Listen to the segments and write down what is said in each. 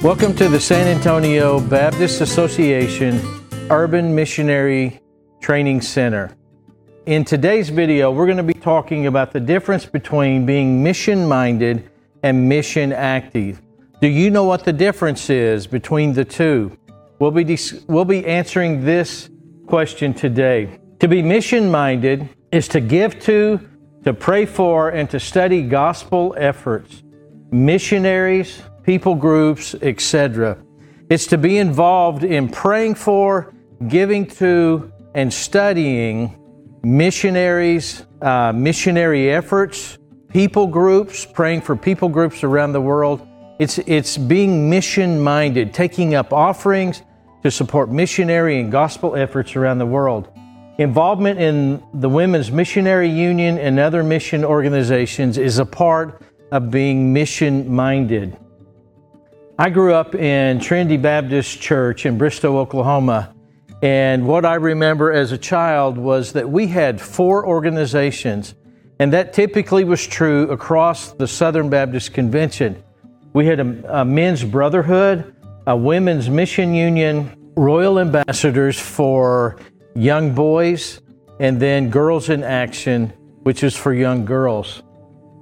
Welcome to the San Antonio Baptist Association Urban Missionary Training Center. In today's video, we're going to be talking about the difference between being mission minded and mission active. Do you know what the difference is between the two? We'll be, dis- we'll be answering this question today. To be mission minded is to give to, to pray for, and to study gospel efforts, missionaries, people groups, etc. It's to be involved in praying for, giving to, and studying missionaries, uh, missionary efforts, people groups, praying for people groups around the world. It's, it's being mission minded, taking up offerings to support missionary and gospel efforts around the world. Involvement in the Women's Missionary Union and other mission organizations is a part of being mission minded. I grew up in Trinity Baptist Church in Bristow, Oklahoma. And what I remember as a child was that we had four organizations, and that typically was true across the Southern Baptist Convention. We had a, a men's brotherhood, a women's mission union, royal ambassadors for young boys, and then Girls in Action, which is for young girls.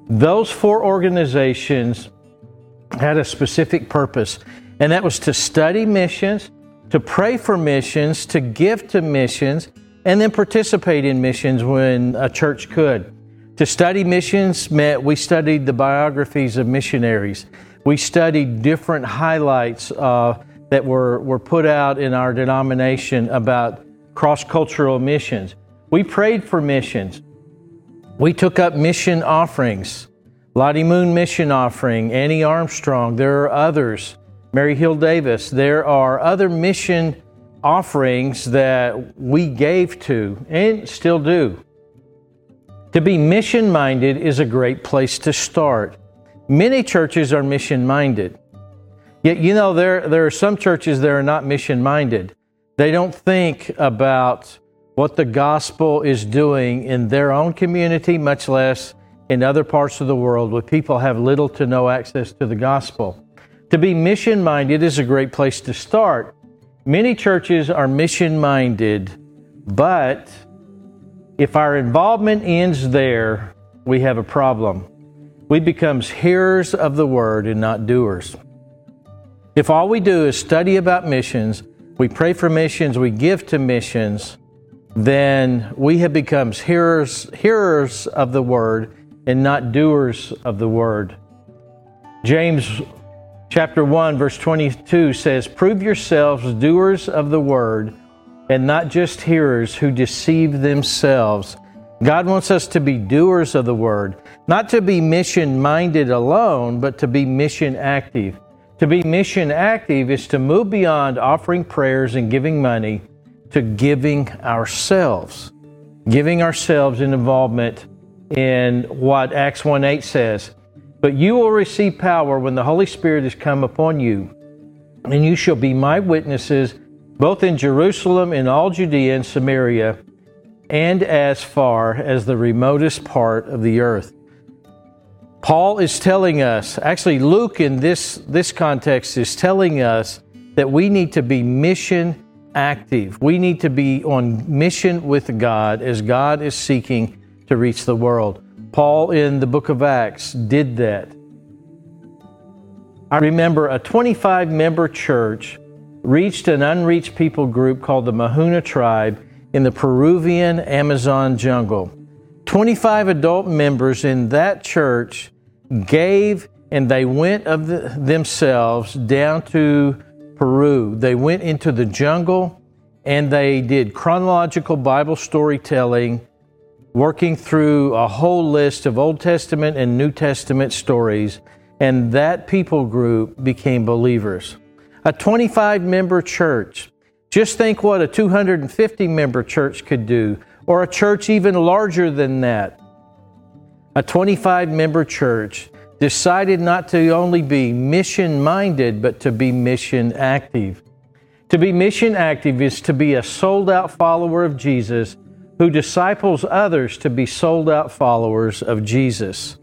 Those four organizations had a specific purpose, and that was to study missions, to pray for missions, to give to missions, and then participate in missions when a church could. To study missions meant we studied the biographies of missionaries. We studied different highlights uh, that were, were put out in our denomination about cross cultural missions. We prayed for missions. We took up mission offerings. Lottie Moon Mission Offering, Annie Armstrong, there are others, Mary Hill Davis. There are other mission offerings that we gave to and still do. To be mission minded is a great place to start. Many churches are mission minded. Yet, you know, there, there are some churches that are not mission minded. They don't think about what the gospel is doing in their own community, much less in other parts of the world where people have little to no access to the gospel. To be mission minded is a great place to start. Many churches are mission minded, but if our involvement ends there, we have a problem. We become hearers of the word and not doers. If all we do is study about missions, we pray for missions, we give to missions, then we have become hearers, hearers of the word and not doers of the word. James chapter 1 verse 22 says, "Prove yourselves doers of the word and not just hearers who deceive themselves." God wants us to be doers of the word, not to be mission minded alone, but to be mission active. To be mission active is to move beyond offering prayers and giving money to giving ourselves, giving ourselves in involvement in what Acts 1 8 says. But you will receive power when the Holy Spirit has come upon you, and you shall be my witnesses both in Jerusalem, in all Judea and Samaria, and as far as the remotest part of the earth. Paul is telling us, actually, Luke in this, this context is telling us that we need to be mission active. We need to be on mission with God as God is seeking to reach the world. Paul in the book of Acts did that. I remember a 25 member church reached an unreached people group called the Mahuna tribe in the Peruvian Amazon jungle. 25 adult members in that church gave and they went of the, themselves down to Peru. They went into the jungle and they did chronological Bible storytelling working through a whole list of Old Testament and New Testament stories, and that people group became believers. A 25 member church. Just think what a 250 member church could do, or a church even larger than that. A 25 member church decided not to only be mission minded, but to be mission active. To be mission active is to be a sold out follower of Jesus who disciples others to be sold out followers of Jesus.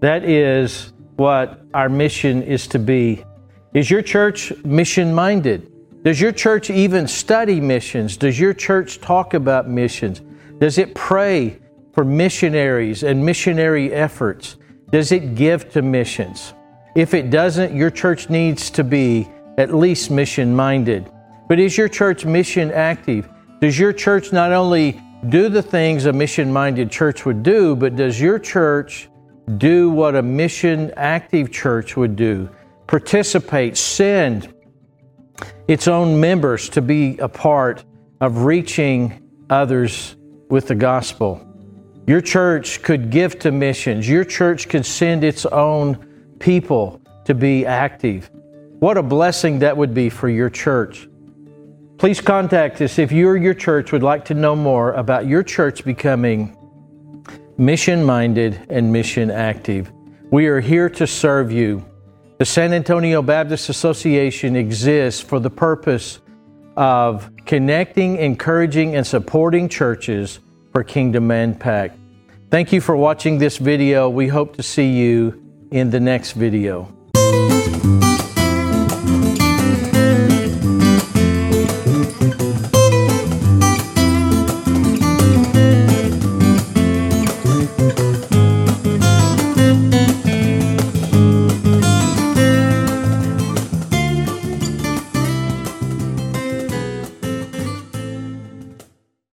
That is what our mission is to be. Is your church mission minded? Does your church even study missions? Does your church talk about missions? Does it pray for missionaries and missionary efforts? Does it give to missions? If it doesn't, your church needs to be at least mission minded. But is your church mission active? Does your church not only do the things a mission minded church would do, but does your church do what a mission active church would do? Participate, send its own members to be a part of reaching others with the gospel. Your church could give to missions. Your church could send its own people to be active. What a blessing that would be for your church. Please contact us if you or your church would like to know more about your church becoming mission minded and mission active. We are here to serve you. The San Antonio Baptist Association exists for the purpose of connecting, encouraging, and supporting churches for kingdom impact. Thank you for watching this video. We hope to see you in the next video.